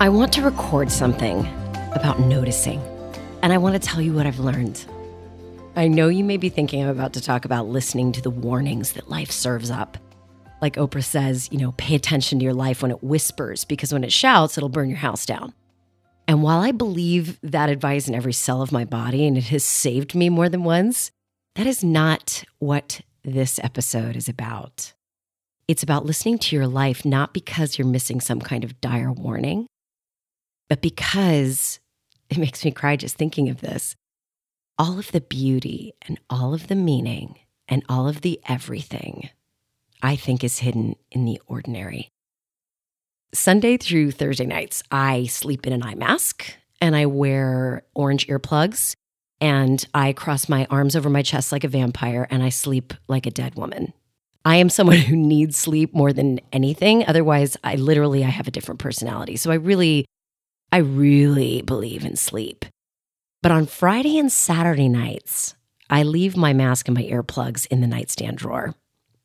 I want to record something about noticing, and I want to tell you what I've learned. I know you may be thinking I'm about to talk about listening to the warnings that life serves up. Like Oprah says, you know, pay attention to your life when it whispers, because when it shouts, it'll burn your house down. And while I believe that advice in every cell of my body, and it has saved me more than once, that is not what this episode is about. It's about listening to your life not because you're missing some kind of dire warning, but because it makes me cry just thinking of this, all of the beauty and all of the meaning and all of the everything, I think is hidden in the ordinary. Sunday through Thursday nights, I sleep in an eye mask and I wear orange earplugs and I cross my arms over my chest like a vampire and I sleep like a dead woman. I am someone who needs sleep more than anything. Otherwise, I literally I have a different personality. So I really I really believe in sleep. But on Friday and Saturday nights, I leave my mask and my earplugs in the nightstand drawer.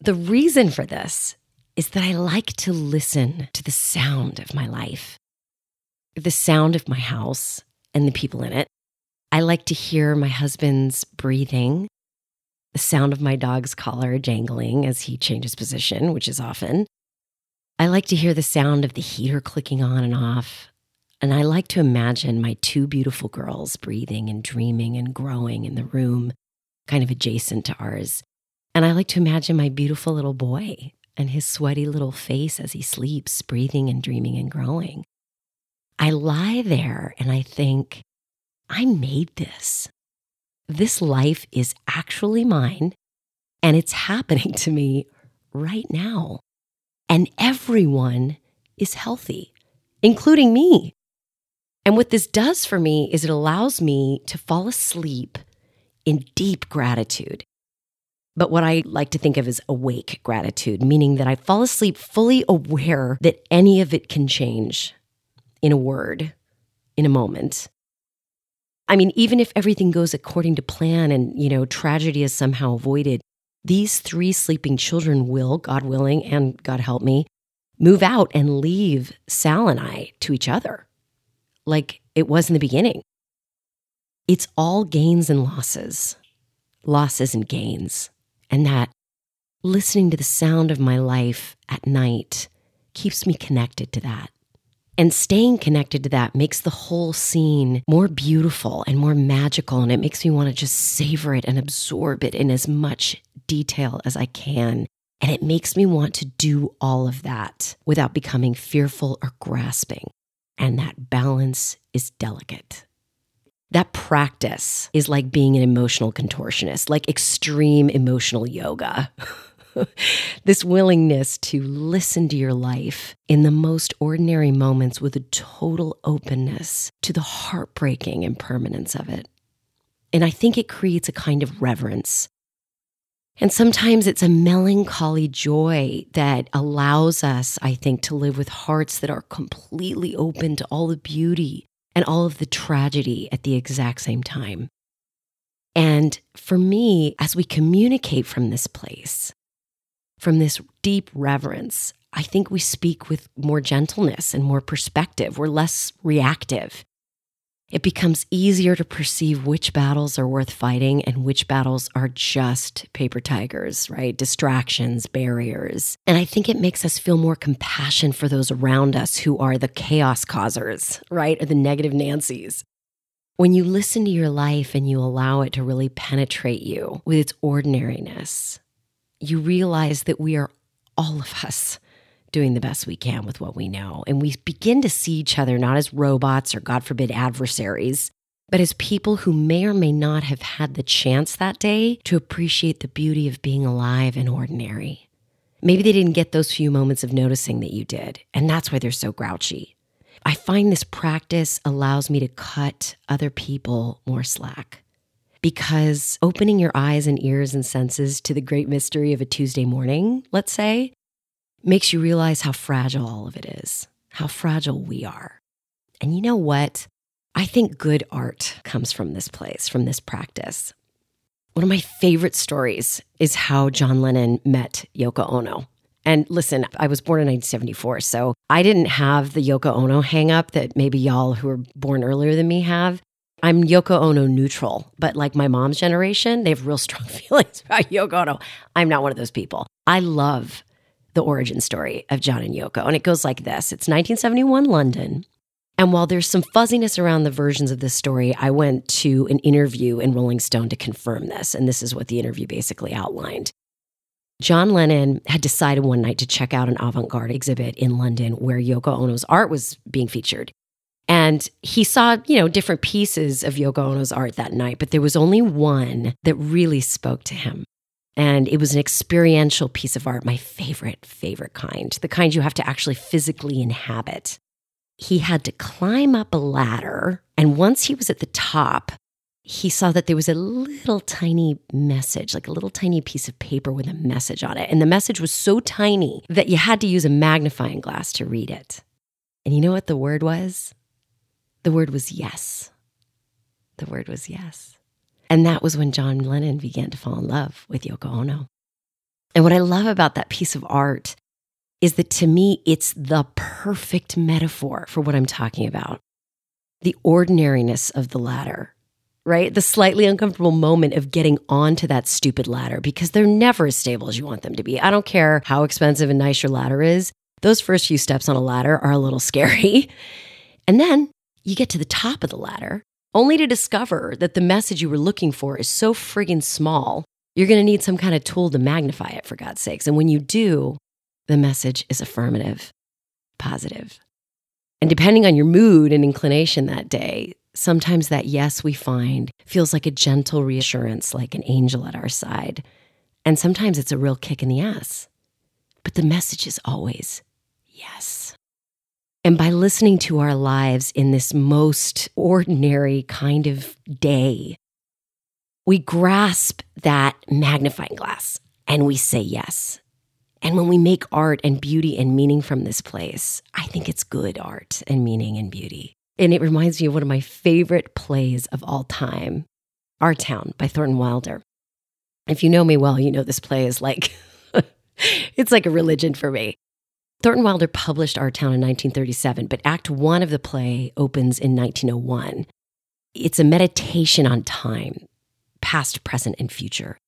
The reason for this is that I like to listen to the sound of my life, the sound of my house and the people in it. I like to hear my husband's breathing, the sound of my dog's collar jangling as he changes position, which is often. I like to hear the sound of the heater clicking on and off, and I like to imagine my two beautiful girls breathing and dreaming and growing in the room, kind of adjacent to ours. And I like to imagine my beautiful little boy and his sweaty little face as he sleeps, breathing and dreaming and growing. I lie there and I think, I made this. This life is actually mine and it's happening to me right now. And everyone is healthy, including me. And what this does for me is it allows me to fall asleep in deep gratitude. But what I like to think of as awake gratitude, meaning that I fall asleep fully aware that any of it can change in a word, in a moment. I mean, even if everything goes according to plan and, you know, tragedy is somehow avoided, these three sleeping children will, God willing, and God help me, move out and leave Sal and I to each other like it was in the beginning. It's all gains and losses, losses and gains. And that listening to the sound of my life at night keeps me connected to that. And staying connected to that makes the whole scene more beautiful and more magical. And it makes me want to just savor it and absorb it in as much detail as I can. And it makes me want to do all of that without becoming fearful or grasping and that balance is delicate. That practice is like being an emotional contortionist, like extreme emotional yoga. this willingness to listen to your life in the most ordinary moments with a total openness to the heartbreaking impermanence of it. And I think it creates a kind of reverence and sometimes it's a melancholy joy that allows us, I think, to live with hearts that are completely open to all the beauty and all of the tragedy at the exact same time. And for me, as we communicate from this place, from this deep reverence, I think we speak with more gentleness and more perspective. We're less reactive it becomes easier to perceive which battles are worth fighting and which battles are just paper tigers, right? Distractions, barriers. And I think it makes us feel more compassion for those around us who are the chaos causers, right? Or the negative Nancys. When you listen to your life and you allow it to really penetrate you with its ordinariness, you realize that we are all of us doing the best we can with what we know. And we begin to see each other not as robots or, God forbid, adversaries, but as people who may or may not have had the chance that day to appreciate the beauty of being alive and ordinary. Maybe they didn't get those few moments of noticing that you did, and that's why they're so grouchy. I find this practice allows me to cut other people more slack because opening your eyes and ears and senses to the great mystery of a Tuesday morning, let's say, makes you realize how fragile all of it is, how fragile we are. And you know what? I think good art comes from this place, from this practice. One of my favorite stories is how John Lennon met Yoko Ono. And listen, I was born in 1974, so I didn't have the Yoko Ono hang up that maybe y'all who were born earlier than me have. I'm Yoko Ono neutral, but like my mom's generation, they have real strong feelings about Yoko Ono. I'm not one of those people. I love the origin story of John and Yoko, and it goes like this It's 1971 London. And while there's some fuzziness around the versions of this story, I went to an interview in Rolling Stone to confirm this. And this is what the interview basically outlined. John Lennon had decided one night to check out an avant garde exhibit in London where Yoko Ono's art was being featured. And he saw, you know, different pieces of Yoko Ono's art that night, but there was only one that really spoke to him. And it was an experiential piece of art, my favorite, favorite kind, the kind you have to actually physically inhabit. He had to climb up a ladder. And once he was at the top, he saw that there was a little tiny message, like a little tiny piece of paper with a message on it. And the message was so tiny that you had to use a magnifying glass to read it. And you know what the word was? The word was yes. The word was yes. And that was when John Lennon began to fall in love with Yoko Ono. And what I love about that piece of art is that to me, it's the perfect metaphor for what I'm talking about the ordinariness of the ladder right? The slightly uncomfortable moment of getting onto that stupid ladder because they're never as stable as you want them to be. I don't care how expensive and nice your ladder is. Those first few steps on a ladder are a little scary. And then you get to the top of the ladder only to discover that the message you were looking for is so friggin' small. You're to need some kind of tool to magnify it, for God's sakes. And when you do, the message is affirmative, positive. And depending on your mood and inclination that day, Sometimes that yes we find feels like a gentle reassurance, like an angel at our side. And sometimes it's a real kick in the ass. But the message is always yes. And by listening to our lives in this most ordinary kind of day, we grasp that magnifying glass and we say yes. And when we make art and beauty and meaning from this place, I think it's good art and meaning and beauty. And it reminds me of one of my favorite plays of all time, Our Town by Thornton Wilder. If you know me well, you know this play is like, it's like a religion for me. Thornton Wilder published Our Town in 1937, but Act One of the play opens in 1901. It's a meditation on time, past, present, and future.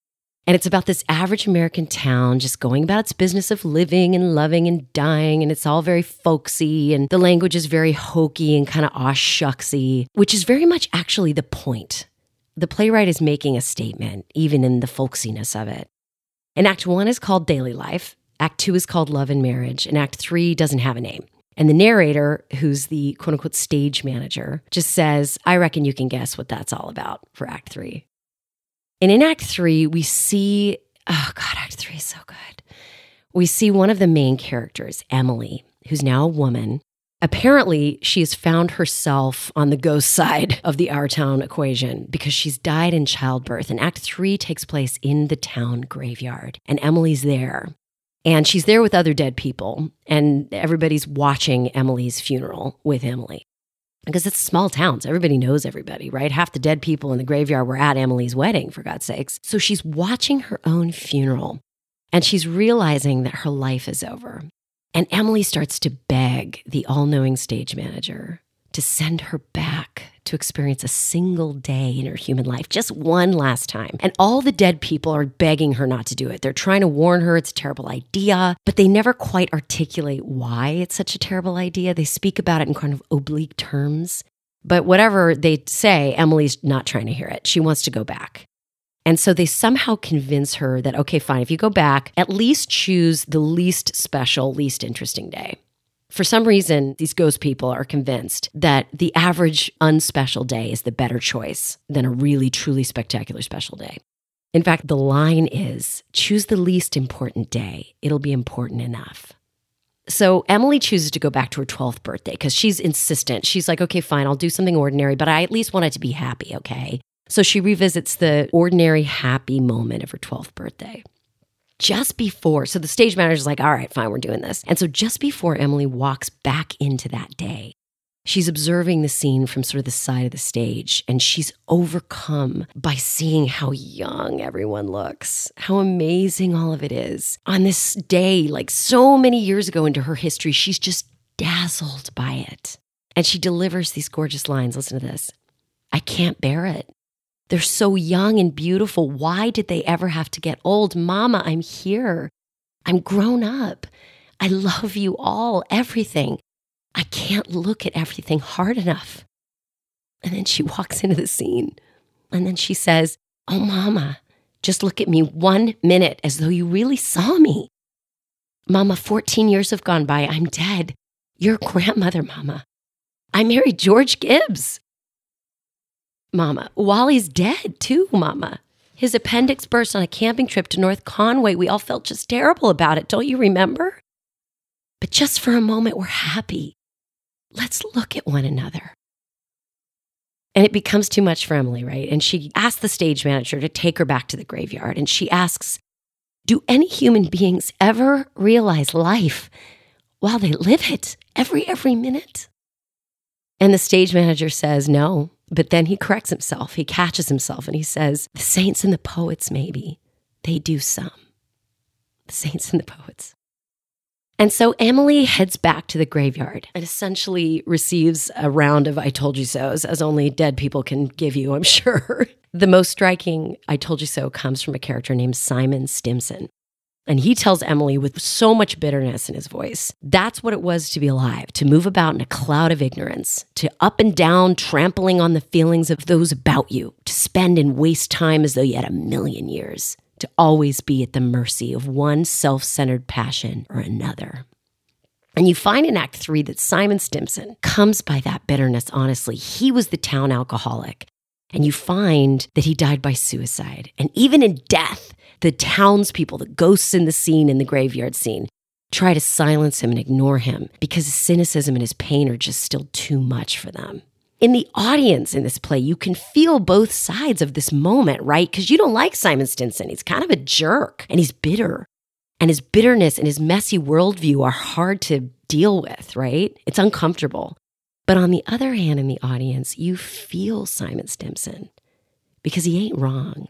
And it's about this average American town just going about its business of living and loving and dying. And it's all very folksy. And the language is very hokey and kind of aw shucksy, which is very much actually the point. The playwright is making a statement, even in the folksiness of it. And Act One is called Daily Life. Act Two is called Love and Marriage. And Act Three doesn't have a name. And the narrator, who's the quote unquote stage manager, just says, I reckon you can guess what that's all about for Act Three. And in Act Three, we see, oh God, Act Three is so good. We see one of the main characters, Emily, who's now a woman. Apparently, she has found herself on the ghost side of the Our Town equation because she's died in childbirth. And Act Three takes place in the town graveyard, and Emily's there. And she's there with other dead people, and everybody's watching Emily's funeral with Emily because it's small towns. Everybody knows everybody, right? Half the dead people in the graveyard were at Emily's wedding, for God's sakes. So she's watching her own funeral and she's realizing that her life is over. And Emily starts to beg the all knowing stage manager to send her back to experience a single day in her human life, just one last time. And all the dead people are begging her not to do it. They're trying to warn her it's a terrible idea, but they never quite articulate why it's such a terrible idea. They speak about it in kind of oblique terms. But whatever they say, Emily's not trying to hear it. She wants to go back. And so they somehow convince her that, okay, fine, if you go back, at least choose the least special, least interesting day. For some reason, these ghost people are convinced that the average unspecial day is the better choice than a really, truly spectacular special day. In fact, the line is choose the least important day, it'll be important enough. So Emily chooses to go back to her 12th birthday because she's insistent. She's like, okay, fine, I'll do something ordinary, but I at least want it to be happy, okay? So she revisits the ordinary, happy moment of her 12th birthday just before, so the stage manager's like, all right, fine, we're doing this. And so just before Emily walks back into that day, She's observing the scene from sort of the side of the stage, and she's overcome by seeing how young everyone looks, how amazing all of it is. On this day, like so many years ago into her history, she's just dazzled by it. And she delivers these gorgeous lines. Listen to this I can't bear it. They're so young and beautiful. Why did they ever have to get old? Mama, I'm here. I'm grown up. I love you all, everything. I can't look at everything hard enough. And then she walks into the scene and then she says, Oh, Mama, just look at me one minute as though you really saw me. Mama, 14 years have gone by. I'm dead. Your grandmother, Mama. I married George Gibbs. Mama, Wally's dead too, Mama. His appendix burst on a camping trip to North Conway. We all felt just terrible about it. Don't you remember? But just for a moment, we're happy. Let's look at one another. And it becomes too much for Emily, right? And she asks the stage manager to take her back to the graveyard. And she asks, Do any human beings ever realize life while they live it every, every minute? And the stage manager says, No. But then he corrects himself. He catches himself and he says, The saints and the poets, maybe, they do some. The saints and the poets. And so Emily heads back to the graveyard and essentially receives a round of I told you so's, as only dead people can give you, I'm sure. the most striking I told you so comes from a character named Simon Stimson. And he tells Emily with so much bitterness in his voice that's what it was to be alive, to move about in a cloud of ignorance, to up and down, trampling on the feelings of those about you, to spend and waste time as though you had a million years to always be at the mercy of one self centered passion or another. And you find in Act Three that Simon Stimson comes by that bitterness honestly. He was the town alcoholic. And you find that he died by suicide. And even in death, the townspeople, the ghosts in the scene, in the graveyard scene, try to silence him and ignore him because his cynicism and his pain are just still too much for them in the audience in this play, you can feel both sides of this moment, right? Because you don't like Simon Stimson. He's kind of a jerk and he's bitter. And his bitterness and his messy worldview are hard to deal with, right? It's uncomfortable. But on the other hand, in the audience, you feel Simon Stimson because he ain't wrong.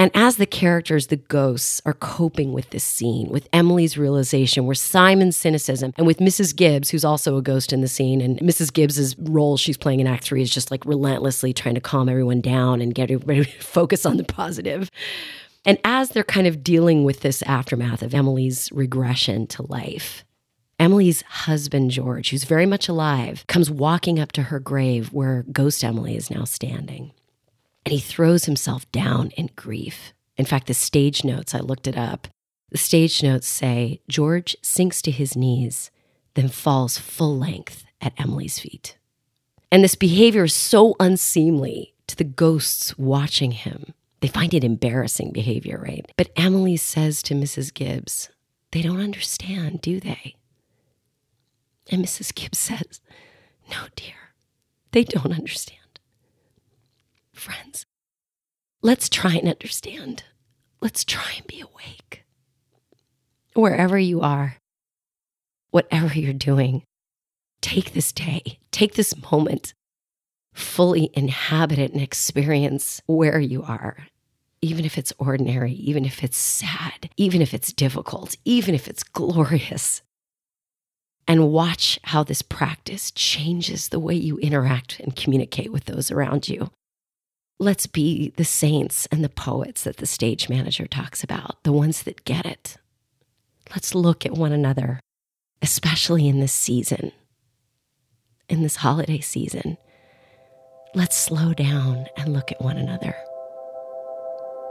And as the characters, the ghosts, are coping with this scene, with Emily's realization, with Simon's cynicism, and with Mrs. Gibbs, who's also a ghost in the scene, and Mrs. Gibbs's role she's playing in Act Three is just like relentlessly trying to calm everyone down and get everybody to focus on the positive. And as they're kind of dealing with this aftermath of Emily's regression to life, Emily's husband, George, who's very much alive, comes walking up to her grave where Ghost Emily is now standing and he throws himself down in grief. In fact, the stage notes, I looked it up. The stage notes say George sinks to his knees, then falls full length at Emily's feet. And this behavior is so unseemly to the ghosts watching him. They find it embarrassing behavior, right? But Emily says to Mrs. Gibbs, They don't understand, do they? And Mrs. Gibbs says, No, dear, they don't understand friends. Let's try and understand. Let's try and be awake. Wherever you are, whatever you're doing, take this day, take this moment, fully inhabit it and experience where you are, even if it's ordinary, even if it's sad, even if it's difficult, even if it's glorious. And watch how this practice changes the way you interact and communicate with those around you let's be the saints and the poets that the stage manager talks about, the ones that get it. Let's look at one another, especially in this season, in this holiday season. Let's slow down and look at one another.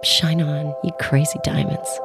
Shine on, you crazy diamonds.